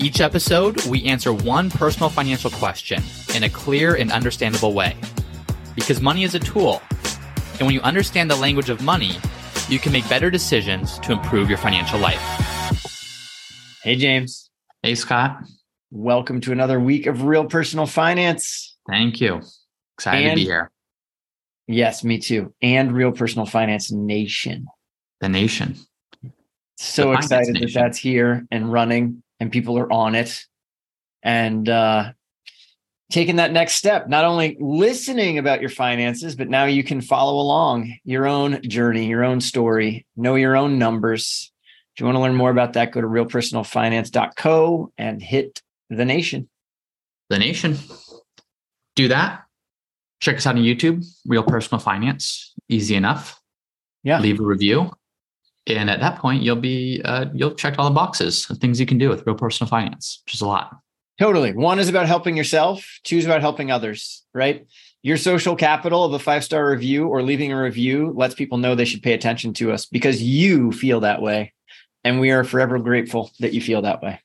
Each episode, we answer one personal financial question in a clear and understandable way. Because money is a tool, and when you understand the language of money, you can make better decisions to improve your financial life. Hey, James. Hey, Scott. Welcome to another week of Real Personal Finance. Thank you. Excited and, to be here. Yes, me too. And Real Personal Finance Nation. The nation. So the excited that that's here and running and people are on it. And uh taking that next step, not only listening about your finances, but now you can follow along your own journey, your own story, know your own numbers. If you want to learn more about that, go to realpersonalfinance.co and hit the nation. The nation. Do that. Check us out on YouTube, Real Personal Finance. Easy enough. Yeah. Leave a review. And at that point, you'll be uh, you'll check all the boxes of things you can do with real personal finance, which is a lot. Totally. One is about helping yourself. Two is about helping others. Right. Your social capital of a five star review or leaving a review lets people know they should pay attention to us because you feel that way, and we are forever grateful that you feel that way.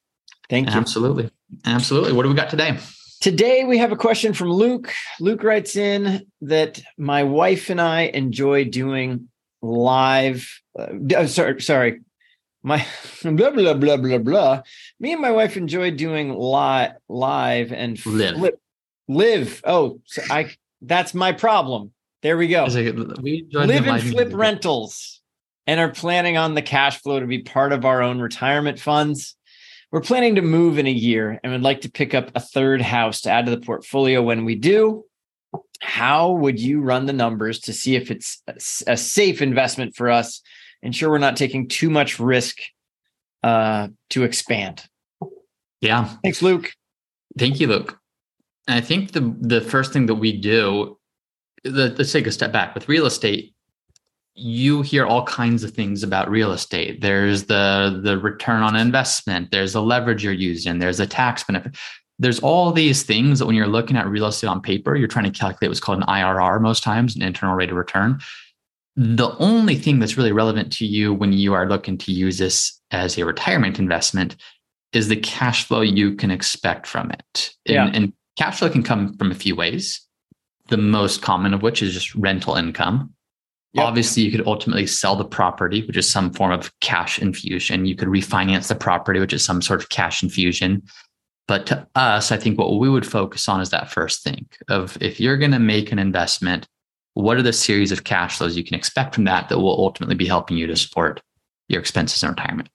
Thank you. Absolutely. Absolutely. What do we got today? Today we have a question from Luke. Luke writes in that my wife and I enjoy doing live. Uh, oh, sorry, sorry. My blah blah blah blah blah. Me and my wife enjoy doing live, live and live. Flip, live. Oh, so I. That's my problem. There we go. we live and flip rentals, and are planning on the cash flow to be part of our own retirement funds. We're planning to move in a year and would like to pick up a third house to add to the portfolio when we do. How would you run the numbers to see if it's a, safe investment for us? Ensure we're not taking too much risk uh, to expand. Yeah. Thanks, Luke. Thank you, Luke. I think the the first thing that we do, let's take a step back with real estate you hear all kinds of things about real estate. There's the the return on investment, there's the leverage you're using, there's a tax benefit. There's all these things that when you're looking at real estate on paper, you're trying to calculate what's called an IRR most times, an internal rate of return. The only thing that's really relevant to you when you are looking to use this as a retirement investment is the cash flow you can expect from it. Yeah. And, and cash flow can come from a few ways. The most common of which is just rental income Yep. Obviously, you could ultimately sell the property, which is some form of cash infusion. You could refinance the property, which is some sort of cash infusion. But to us, I think what we would focus on is that first thing of if you're going to make an investment, what are the series of cash flows you can expect from that that will ultimately be helping you to support your expenses in retirement?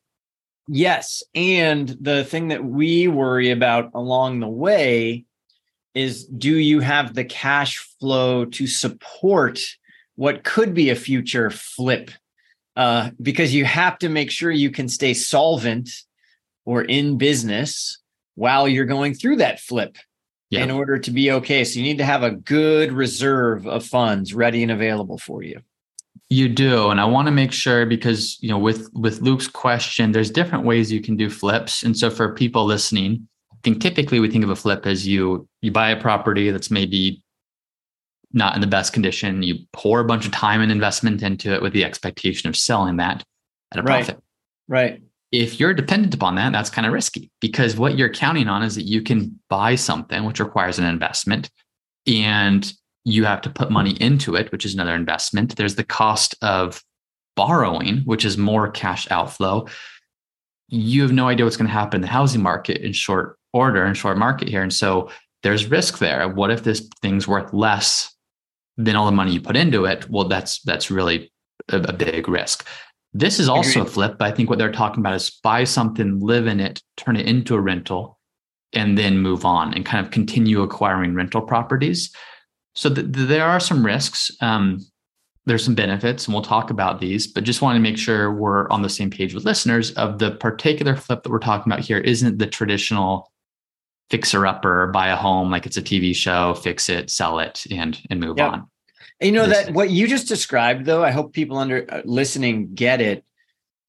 Yes. And the thing that we worry about along the way is do you have the cash flow to support what could be a future flip uh, because you have to make sure you can stay solvent or in business while you're going through that flip yeah. in order to be okay. So you need to have a good reserve of funds ready and available for you. You do, and I want to make sure because you know with with Luke's question, there's different ways you can do flips, and so for people listening, I think typically we think of a flip as you you buy a property that's maybe not in the best condition. You pour a bunch of time and investment into it with the expectation of selling that at a right. profit. Right. If you're dependent upon that, that's kind of risky because what you're counting on is that you can buy something which requires an investment and you have to put money into it, which is another investment. There's the cost of borrowing, which is more cash outflow. You have no idea what's going to happen in the housing market in short order, in short market here. And so there's risk there. What if this thing's worth less than all the money you put into it, well, that's that's really a, a big risk. This is also Agreed. a flip, but I think what they're talking about is buy something, live in it, turn it into a rental, and then move on and kind of continue acquiring rental properties. So th- there are some risks. Um, there's some benefits, and we'll talk about these, but just want to make sure we're on the same page with listeners of the particular flip that we're talking about here isn't the traditional fixer upper, buy a home like it's a TV show, fix it, sell it, and and move yep. on. You know that what you just described, though. I hope people under uh, listening get it.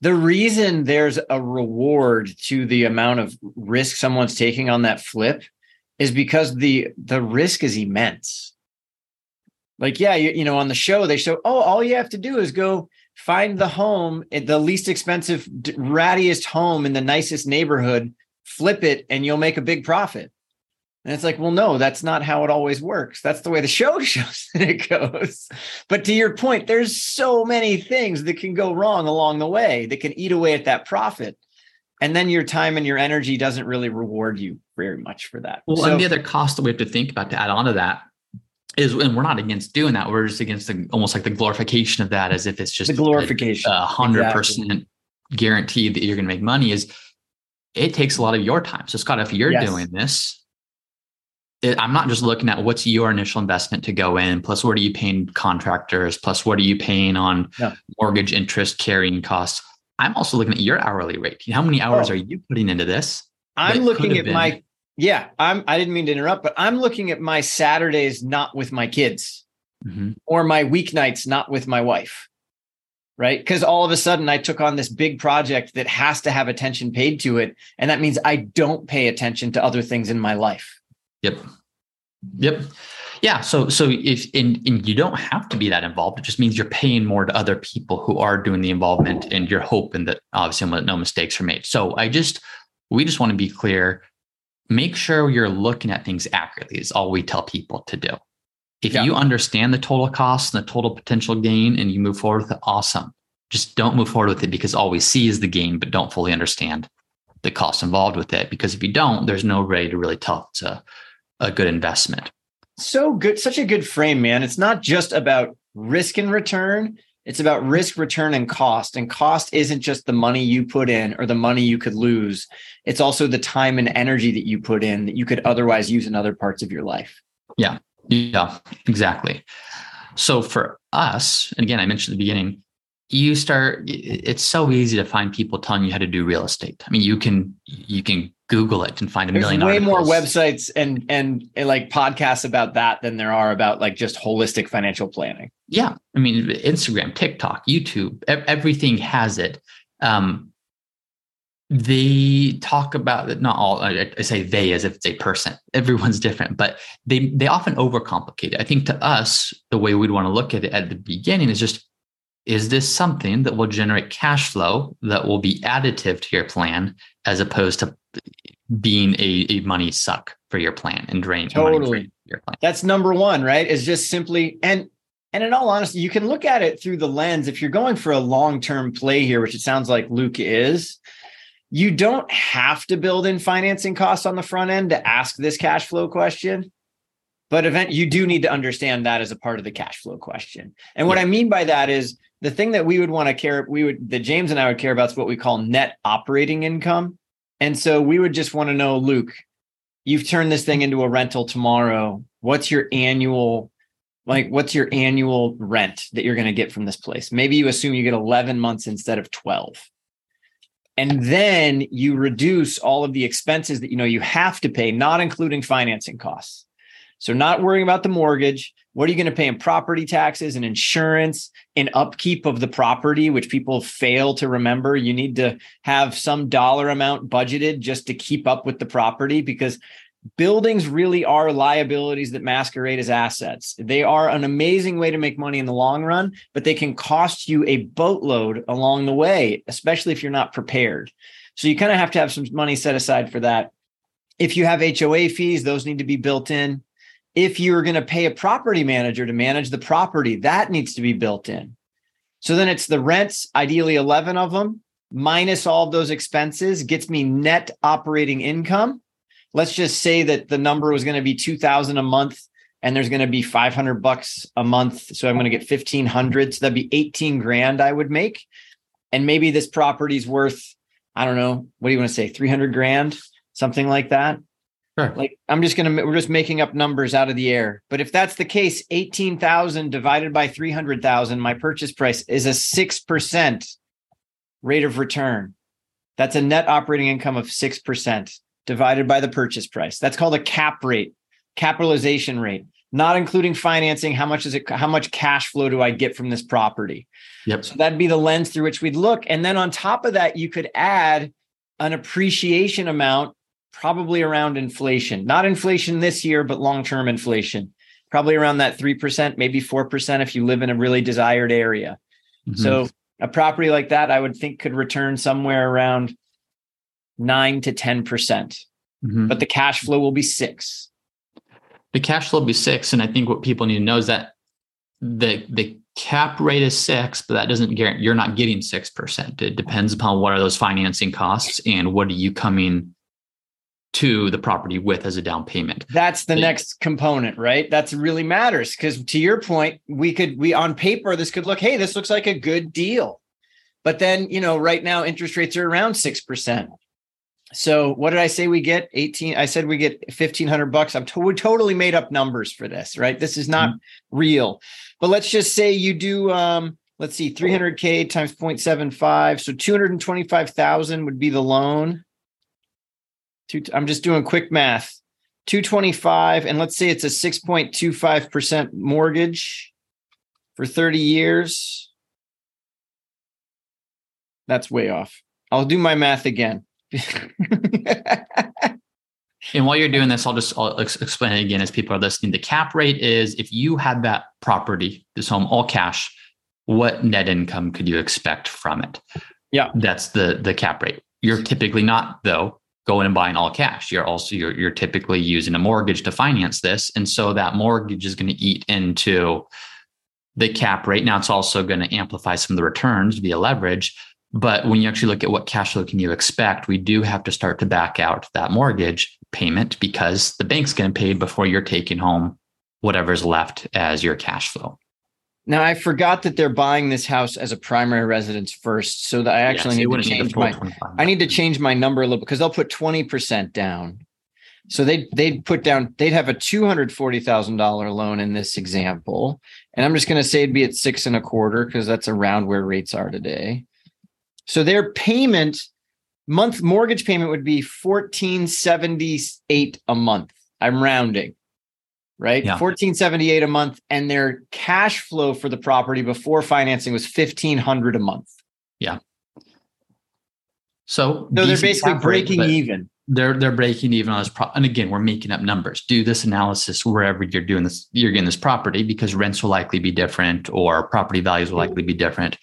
The reason there's a reward to the amount of risk someone's taking on that flip is because the the risk is immense. Like, yeah, you, you know, on the show they show, oh, all you have to do is go find the home, the least expensive, rattiest home in the nicest neighborhood, flip it, and you'll make a big profit. And it's like, well, no, that's not how it always works. That's the way the show shows that it goes. But to your point, there's so many things that can go wrong along the way that can eat away at that profit. And then your time and your energy doesn't really reward you very much for that. Well, so, and the other cost that we have to think about to add on to that is, and we're not against doing that. We're just against the almost like the glorification of that as if it's just the glorification, a hundred percent guaranteed that you're going to make money is it takes a lot of your time. So Scott, if you're yes. doing this, I'm not just looking at what's your initial investment to go in, plus what are you paying contractors, plus what are you paying on yeah. mortgage interest carrying costs. I'm also looking at your hourly rate. How many hours oh. are you putting into this? I'm looking at been? my yeah. I'm I didn't mean to interrupt, but I'm looking at my Saturdays not with my kids, mm-hmm. or my weeknights not with my wife. Right. Because all of a sudden I took on this big project that has to have attention paid to it. And that means I don't pay attention to other things in my life. Yep. Yep. Yeah. So so if and, and you don't have to be that involved, it just means you're paying more to other people who are doing the involvement and you're hoping that obviously no mistakes are made. So I just we just want to be clear. Make sure you're looking at things accurately is all we tell people to do. If yeah. you understand the total cost and the total potential gain and you move forward with it, awesome. Just don't move forward with it because all we see is the gain, but don't fully understand the cost involved with it. Because if you don't, there's no way to really tell it's a good investment. So good, such a good frame, man. It's not just about risk and return. It's about risk, return, and cost. And cost isn't just the money you put in or the money you could lose. It's also the time and energy that you put in that you could otherwise use in other parts of your life. Yeah. Yeah, exactly. So for us, and again, I mentioned at the beginning, you start it's so easy to find people telling you how to do real estate i mean you can you can google it and find a There's million way articles. more websites and, and and like podcasts about that than there are about like just holistic financial planning. Yeah. I mean instagram tiktok youtube everything has it. Um they talk about it not all i say they as if it's a person. Everyone's different but they they often overcomplicate it. I think to us the way we'd want to look at it at the beginning is just is this something that will generate cash flow that will be additive to your plan as opposed to being a, a money suck for your plan and drain totally. your plan? That's number one, right? Is just simply and and in all honesty, you can look at it through the lens. If you're going for a long-term play here, which it sounds like Luke is, you don't have to build in financing costs on the front end to ask this cash flow question but event you do need to understand that as a part of the cash flow question and what yeah. i mean by that is the thing that we would want to care, we would, that James and I would care about is what we call net operating income. And so we would just want to know, Luke, you've turned this thing into a rental tomorrow. What's your annual, like, what's your annual rent that you're going to get from this place? Maybe you assume you get 11 months instead of 12. And then you reduce all of the expenses that you know you have to pay, not including financing costs. So, not worrying about the mortgage, what are you going to pay in property taxes and insurance and upkeep of the property, which people fail to remember? You need to have some dollar amount budgeted just to keep up with the property because buildings really are liabilities that masquerade as assets. They are an amazing way to make money in the long run, but they can cost you a boatload along the way, especially if you're not prepared. So you kind of have to have some money set aside for that. If you have HOA fees, those need to be built in if you're going to pay a property manager to manage the property, that needs to be built in. So then it's the rents, ideally 11 of them, minus all of those expenses, gets me net operating income. Let's just say that the number was going to be 2000 a month and there's going to be 500 bucks a month. So I'm going to get 1500. So that'd be 18 grand I would make. And maybe this property's worth, I don't know, what do you want to say? 300 grand, something like that. Sure. Like I'm just gonna we're just making up numbers out of the air. But if that's the case, eighteen thousand divided by three hundred thousand, my purchase price is a six percent rate of return. That's a net operating income of six percent divided by the purchase price. That's called a cap rate, capitalization rate, not including financing. How much is it? How much cash flow do I get from this property? Yep. So that'd be the lens through which we'd look. And then on top of that, you could add an appreciation amount, probably around inflation, not inflation this year, but long term inflation, probably around that 3%, maybe 4% if you live in a really desired area. Mm-hmm. So a property like that, I would think could return somewhere around nine to 10%, percent mm hmm but the cash flow will be six. The cash flow will be six. And I think what people need to know is that the, the cap rate is six, but that doesn't guarantee you're not getting 6%. It depends upon what are those financing costs and what are you coming to the property with as a down payment. That's the next component, right? That's really matters because to your point, we could we on paper this could look, hey, this looks like a good deal. But then, you know, right now interest rates are around 6%. So what did I say we get? 18 I said we get 1500 bucks. I'm to- totally made up numbers for this, right? This is not mm-hmm. real. But let's just say you do um let's see 300k times 0.75 so 225,000 would be the loan Two, I'm just doing quick math. 225 and let's say it's a 6.25% mortgage for 30 years. That's way off. I'll do my math again. and while you're doing this, I'll just I'll explain it again as people are listening. The cap rate is if you had that property, this home, all cash, what net income could you expect from it? Yeah, that's the the cap rate. You're typically not though going and buying all cash. You're also you're, you're typically using a mortgage to finance this, and so that mortgage is going to eat into the cap rate. Now it's also going to amplify some of the returns via leverage. But when you actually look at what cash flow can you expect, we do have to start to back out that mortgage payment because the bank's going to pay before you're taking home whatever's left as your cash flow. Now I forgot that they're buying this house as a primary residence first, so that I actually need to change my. I need to change my number a little because they'll put twenty percent down. So they they'd put down they'd have a two hundred forty thousand dollar loan in this example, and I'm just going to say it'd be at six and a quarter because that's around where rates are today. So their payment month mortgage payment would be fourteen seventy eight a month. I'm rounding right? Yeah. 1478 a month and their cash flow for the property before financing was 1500 a month. Yeah. So, so they're basically breaking even. They're they're breaking even on this pro- and again, we're making up numbers. Do this analysis wherever you're doing this, you're getting this property because rents will likely be different or property values will likely be different.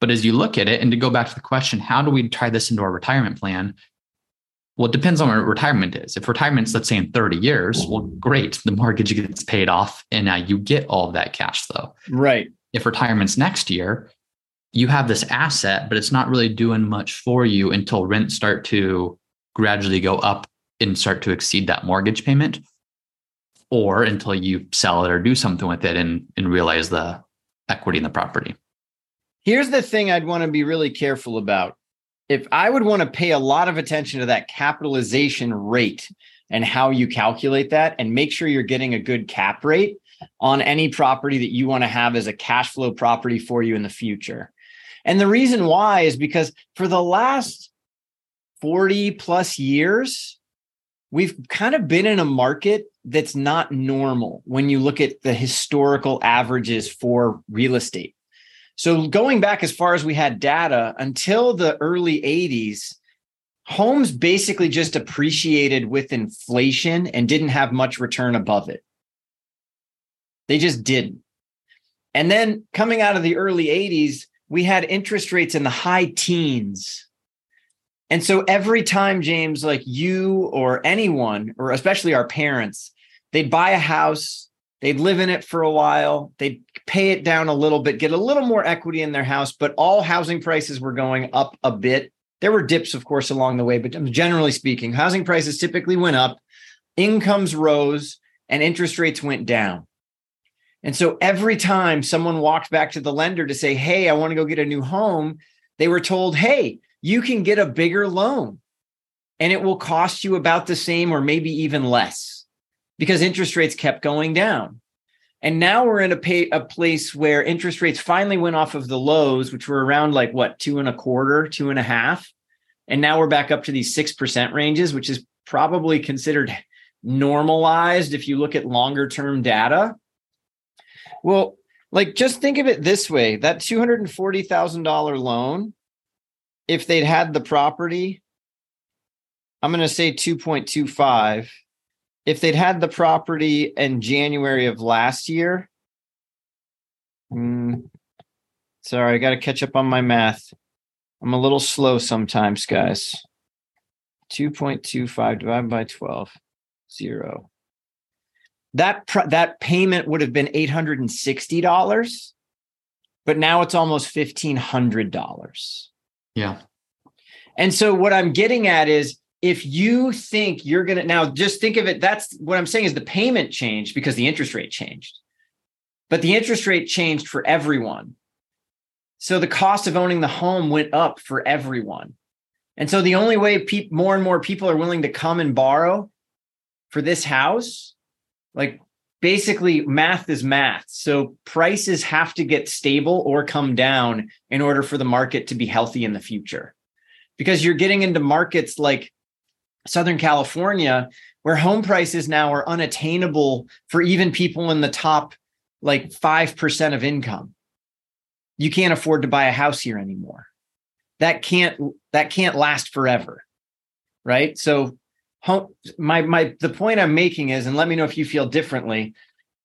But as you look at it, and to go back to the question, how do we tie this into our retirement plan? Well, it depends on what retirement is. If retirement's, let's say, in 30 years, well, great. The mortgage gets paid off and now you get all of that cash flow. Right. If retirement's next year, you have this asset, but it's not really doing much for you until rents start to gradually go up and start to exceed that mortgage payment, or until you sell it or do something with it and, and realize the equity in the property. Here's the thing I'd want to be really careful about if I would want to pay a lot of attention to that capitalization rate and how you calculate that and make sure you're getting a good cap rate on any property that you want to have as a cash flow property for you in the future. And the reason why is because for the last 40 plus years, we've kind of been in a market that's not normal when you look at the historical averages for real estate. So going back as far as we had data until the early 80s, homes basically just appreciated with inflation and didn't have much return above it. They just didn't. And then coming out of the early 80s, we had interest rates in the high teens. And so every time, James, like you or anyone, or especially our parents, they'd buy a house, They'd live in it for a while. They'd pay it down a little bit, get a little more equity in their house, but all housing prices were going up a bit. There were dips, of course, along the way, but generally speaking, housing prices typically went up, incomes rose, and interest rates went down. And so every time someone walked back to the lender to say, Hey, I want to go get a new home, they were told, Hey, you can get a bigger loan and it will cost you about the same or maybe even less because interest rates kept going down. And now we're in a, pay, a place where interest rates finally went off of the lows, which were around like what, two and a quarter, two and a half. And now we're back up to these 6% ranges, which is probably considered normalized if you look at longer term data. Well, like just think of it this way that $240,000 loan, if they'd had the property, I'm going to say 2.25. If they'd had the property in January of last year, mm, sorry, I got to catch up on my math. I'm a little slow sometimes, guys. 2.25 divided by 12, zero. That, pr- that payment would have been $860, but now it's almost $1,500. Yeah. And so what I'm getting at is if you think you're going to now just think of it, that's what I'm saying is the payment changed because the interest rate changed, but the interest rate changed for everyone. So the cost of owning the home went up for everyone. And so the only way pe- more and more people are willing to come and borrow for this house, like basically math is math. So prices have to get stable or come down in order for the market to be healthy in the future. Because you're getting into markets like Southern California where home prices now are unattainable for even people in the top like 5% of income. You can't afford to buy a house here anymore. That can't that can't last forever right? So my my the point i'm making is and let me know if you feel differently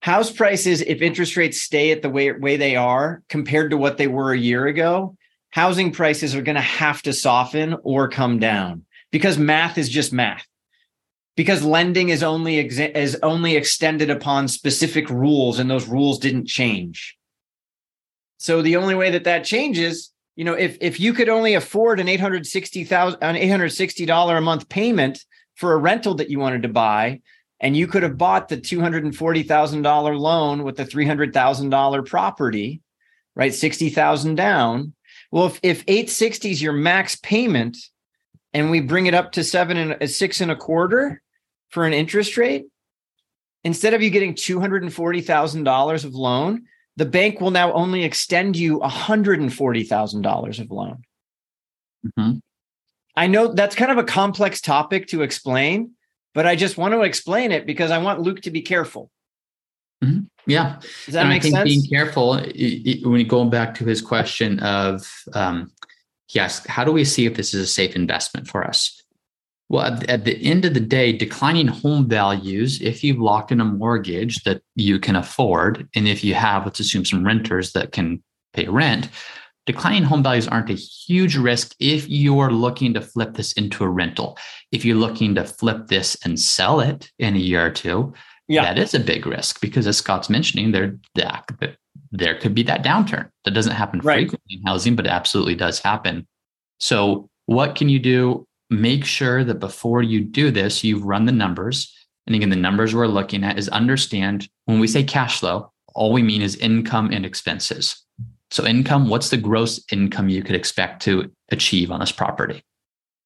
house prices if interest rates stay at the way way they are compared to what they were a year ago housing prices are going to have to soften or come down because math is just math because lending is only exa- is only extended upon specific rules and those rules didn't change so the only way that that changes you know, if if you could only afford an eight hundred sixty thousand an eight hundred sixty dollar a month payment for a rental that you wanted to buy, and you could have bought the two hundred and forty thousand dollar loan with the three hundred thousand dollar property, right, sixty thousand down. Well, if if eight sixty is your max payment, and we bring it up to seven and a uh, six and a quarter for an interest rate, instead of you getting two hundred and forty thousand dollars of loan, the bank will now only extend you $140,000 of loan. Mm-hmm. I know that's kind of a complex topic to explain, but I just want to explain it because I want Luke to be careful. Mm-hmm. Yeah. Does that and make I think sense? Being careful, when you go back to his question of, um, yes, how do we see if this is a safe investment for us? Well, at, at the end of the day, declining home values, if you've locked in a mortgage that you can afford, and if you have, let's assume some renters that can pay rent, declining home values aren't a huge risk if you're looking to flip this into a rental. If you're looking to flip this and sell it in a year or two, yeah. that is a big risk because as Scott's mentioning, there, there could be that downturn. That doesn't happen right. frequently in housing, but it absolutely does happen. So what can you do make sure that before you do this, you've run the numbers. And again, the numbers we're looking at is understand when we say cash flow, all we mean is income and expenses. So, income, what's the gross income you could expect to achieve on this property?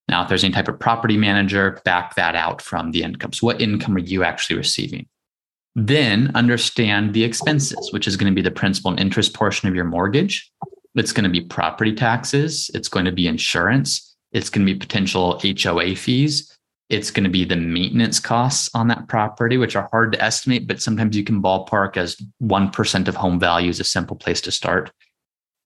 Now, if there's any type of property manager, back that out from the income. So, what income are you actually receiving? Then understand the expenses, which is going to be the principal and interest portion of your mortgage. It's going to be property taxes. It's going to be insurance. It's going to be potential HOA fees. It's going to be the maintenance costs on that property, which are hard to estimate, but sometimes you can ballpark as 1% of home value is a simple place to start.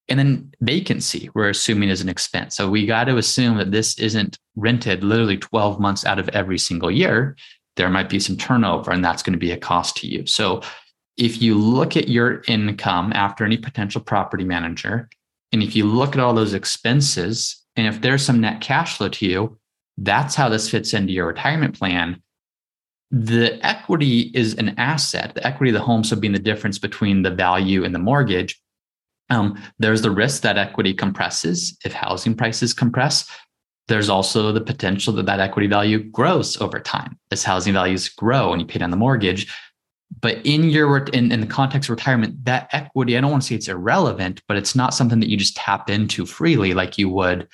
And then vacancy, we're assuming is an expense. So we got to assume that this isn't rented literally 12 months out of every single year. There might be some turnover, and that's going to be a cost to you. So if you look at your income after any potential property manager, and if you look at all those expenses and if there's some net cash flow to you, that's how this fits into your retirement plan. The equity is an asset. The equity of the home, so being the difference between the value and the mortgage. Um, there's the risk that equity compresses if housing prices compress. There's also the potential that that equity value grows over time as housing values grow and you pay down the mortgage. But in your in, in the context of retirement, that equity, I don't want to say it's irrelevant, but it's not something that you just tap into freely like you would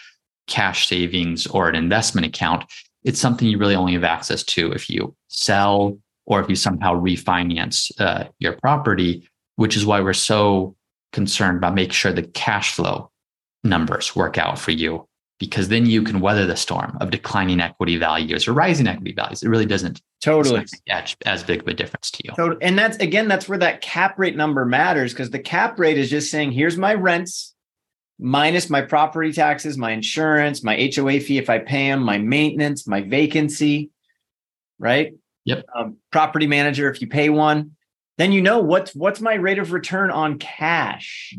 cash savings or an investment account. It's something you really only have access to if you sell or if you somehow refinance uh, your property, which is why we're so concerned about making sure the cash flow numbers work out for you because then you can weather the storm of declining equity values or rising equity values. It really doesn't totally as, as big of a difference to you. Totally. And that's again, that's where that cap rate number matters because the cap rate is just saying, here's my rents minus my property taxes, my insurance, my HOA fee if I pay them, my maintenance, my vacancy, right? Yep. Um, property manager if you pay one, then you know what's what's my rate of return on cash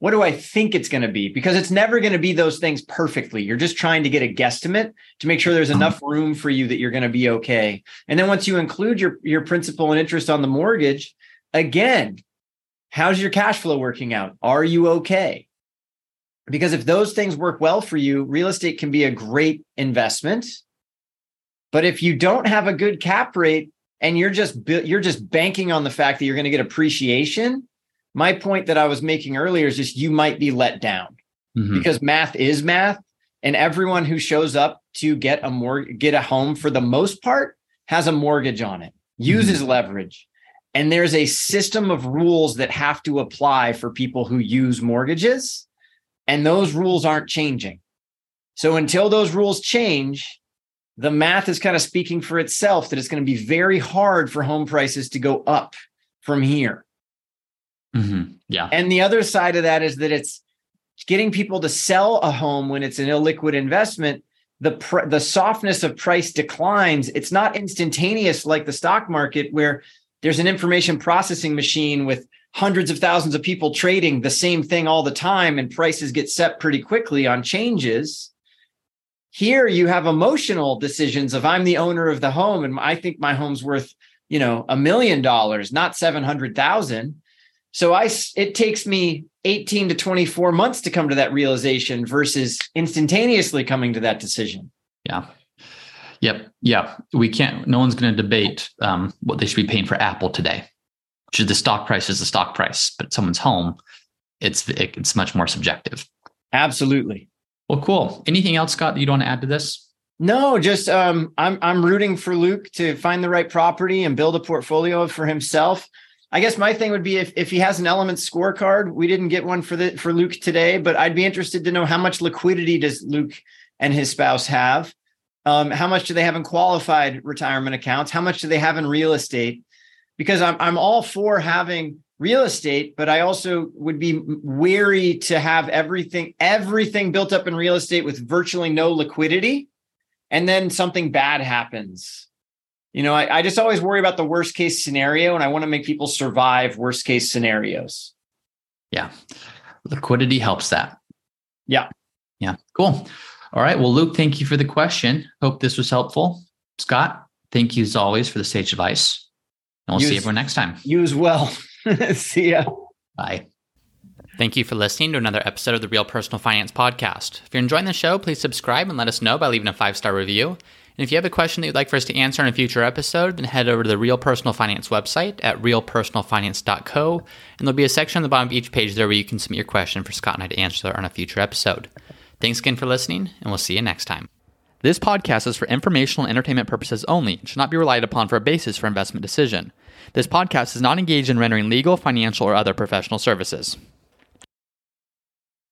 what do I think it's going to be? Because it's never going to be those things perfectly. You're just trying to get a guesstimate to make sure there's uh-huh. enough room for you that you're going to be okay. And then once you include your, your principal and interest on the mortgage, again, how's your cash flow working out? Are you okay? Because if those things work well for you, real estate can be a great investment. But if you don't have a good cap rate and you're just you're just banking on the fact that you're going to get appreciation, my point that I was making earlier is just you might be let down mm-hmm. because math is math. And everyone who shows up to get a more get a home for the most part has a mortgage on it, uses mm-hmm. leverage. And there's a system of rules that have to apply for people who use mortgages. And those rules aren't changing. So until those rules change, the math is kind of speaking for itself that it's going to be very hard for home prices to go up from here. Mm-hmm. Yeah. And the other side of that is that it's getting people to sell a home when it's an illiquid investment. The pr- the softness of price declines. It's not instantaneous like the stock market, where there's an information processing machine with hundreds of thousands of people trading the same thing all the time, and prices get set pretty quickly on changes. Here, you have emotional decisions of I'm the owner of the home, and I think my home's worth you know a million dollars, not seven hundred thousand so I it takes me 18 to 24 months to come to that realization versus instantaneously coming to that decision. Yeah. Yep. Yeah. We can't, no one's going to debate um, what they should be paying for Apple today, which is the stock price is the stock price, but someone's home, it's, it's much more subjective. Absolutely. Well, cool. Anything else, Scott, that you'd want to add to this? No, just um, I'm I'm rooting for Luke to find the right property and build a portfolio for himself. I guess my thing would be if, if he has an element scorecard, we didn't get one for the for Luke today, but I'd be interested to know how much liquidity does Luke and his spouse have? Um, how much do they have in qualified retirement accounts? How much do they have in real estate? Because I'm I'm all for having real estate, but I also would be wary to have everything everything built up in real estate with virtually no liquidity, and then something bad happens you know, I, I just always worry about the worst case scenario and I want to make people survive worst case scenarios. Yeah. Liquidity helps that. Yeah. Yeah. Cool. All right. Well, Luke, thank you for the question. Hope this was helpful. Scott, thank you as always for the sage advice. And we'll use, see everyone next time. You as well. see ya. Bye. Thank you for listening to another episode of the Real Personal Finance Podcast. If you're enjoying the show, please subscribe and let us know by leaving a five star review. And if you have a question that you'd like for us to answer in a future episode, then head over to the Real Personal Finance website at realpersonalfinance.co. And there'll be a section on the bottom of each page there where you can submit your question for Scott and I to answer on a future episode. Thanks again for listening, and we'll see you next time. This podcast is for informational and entertainment purposes only and should not be relied upon for a basis for investment decision. This podcast is not engaged in rendering legal, financial, or other professional services.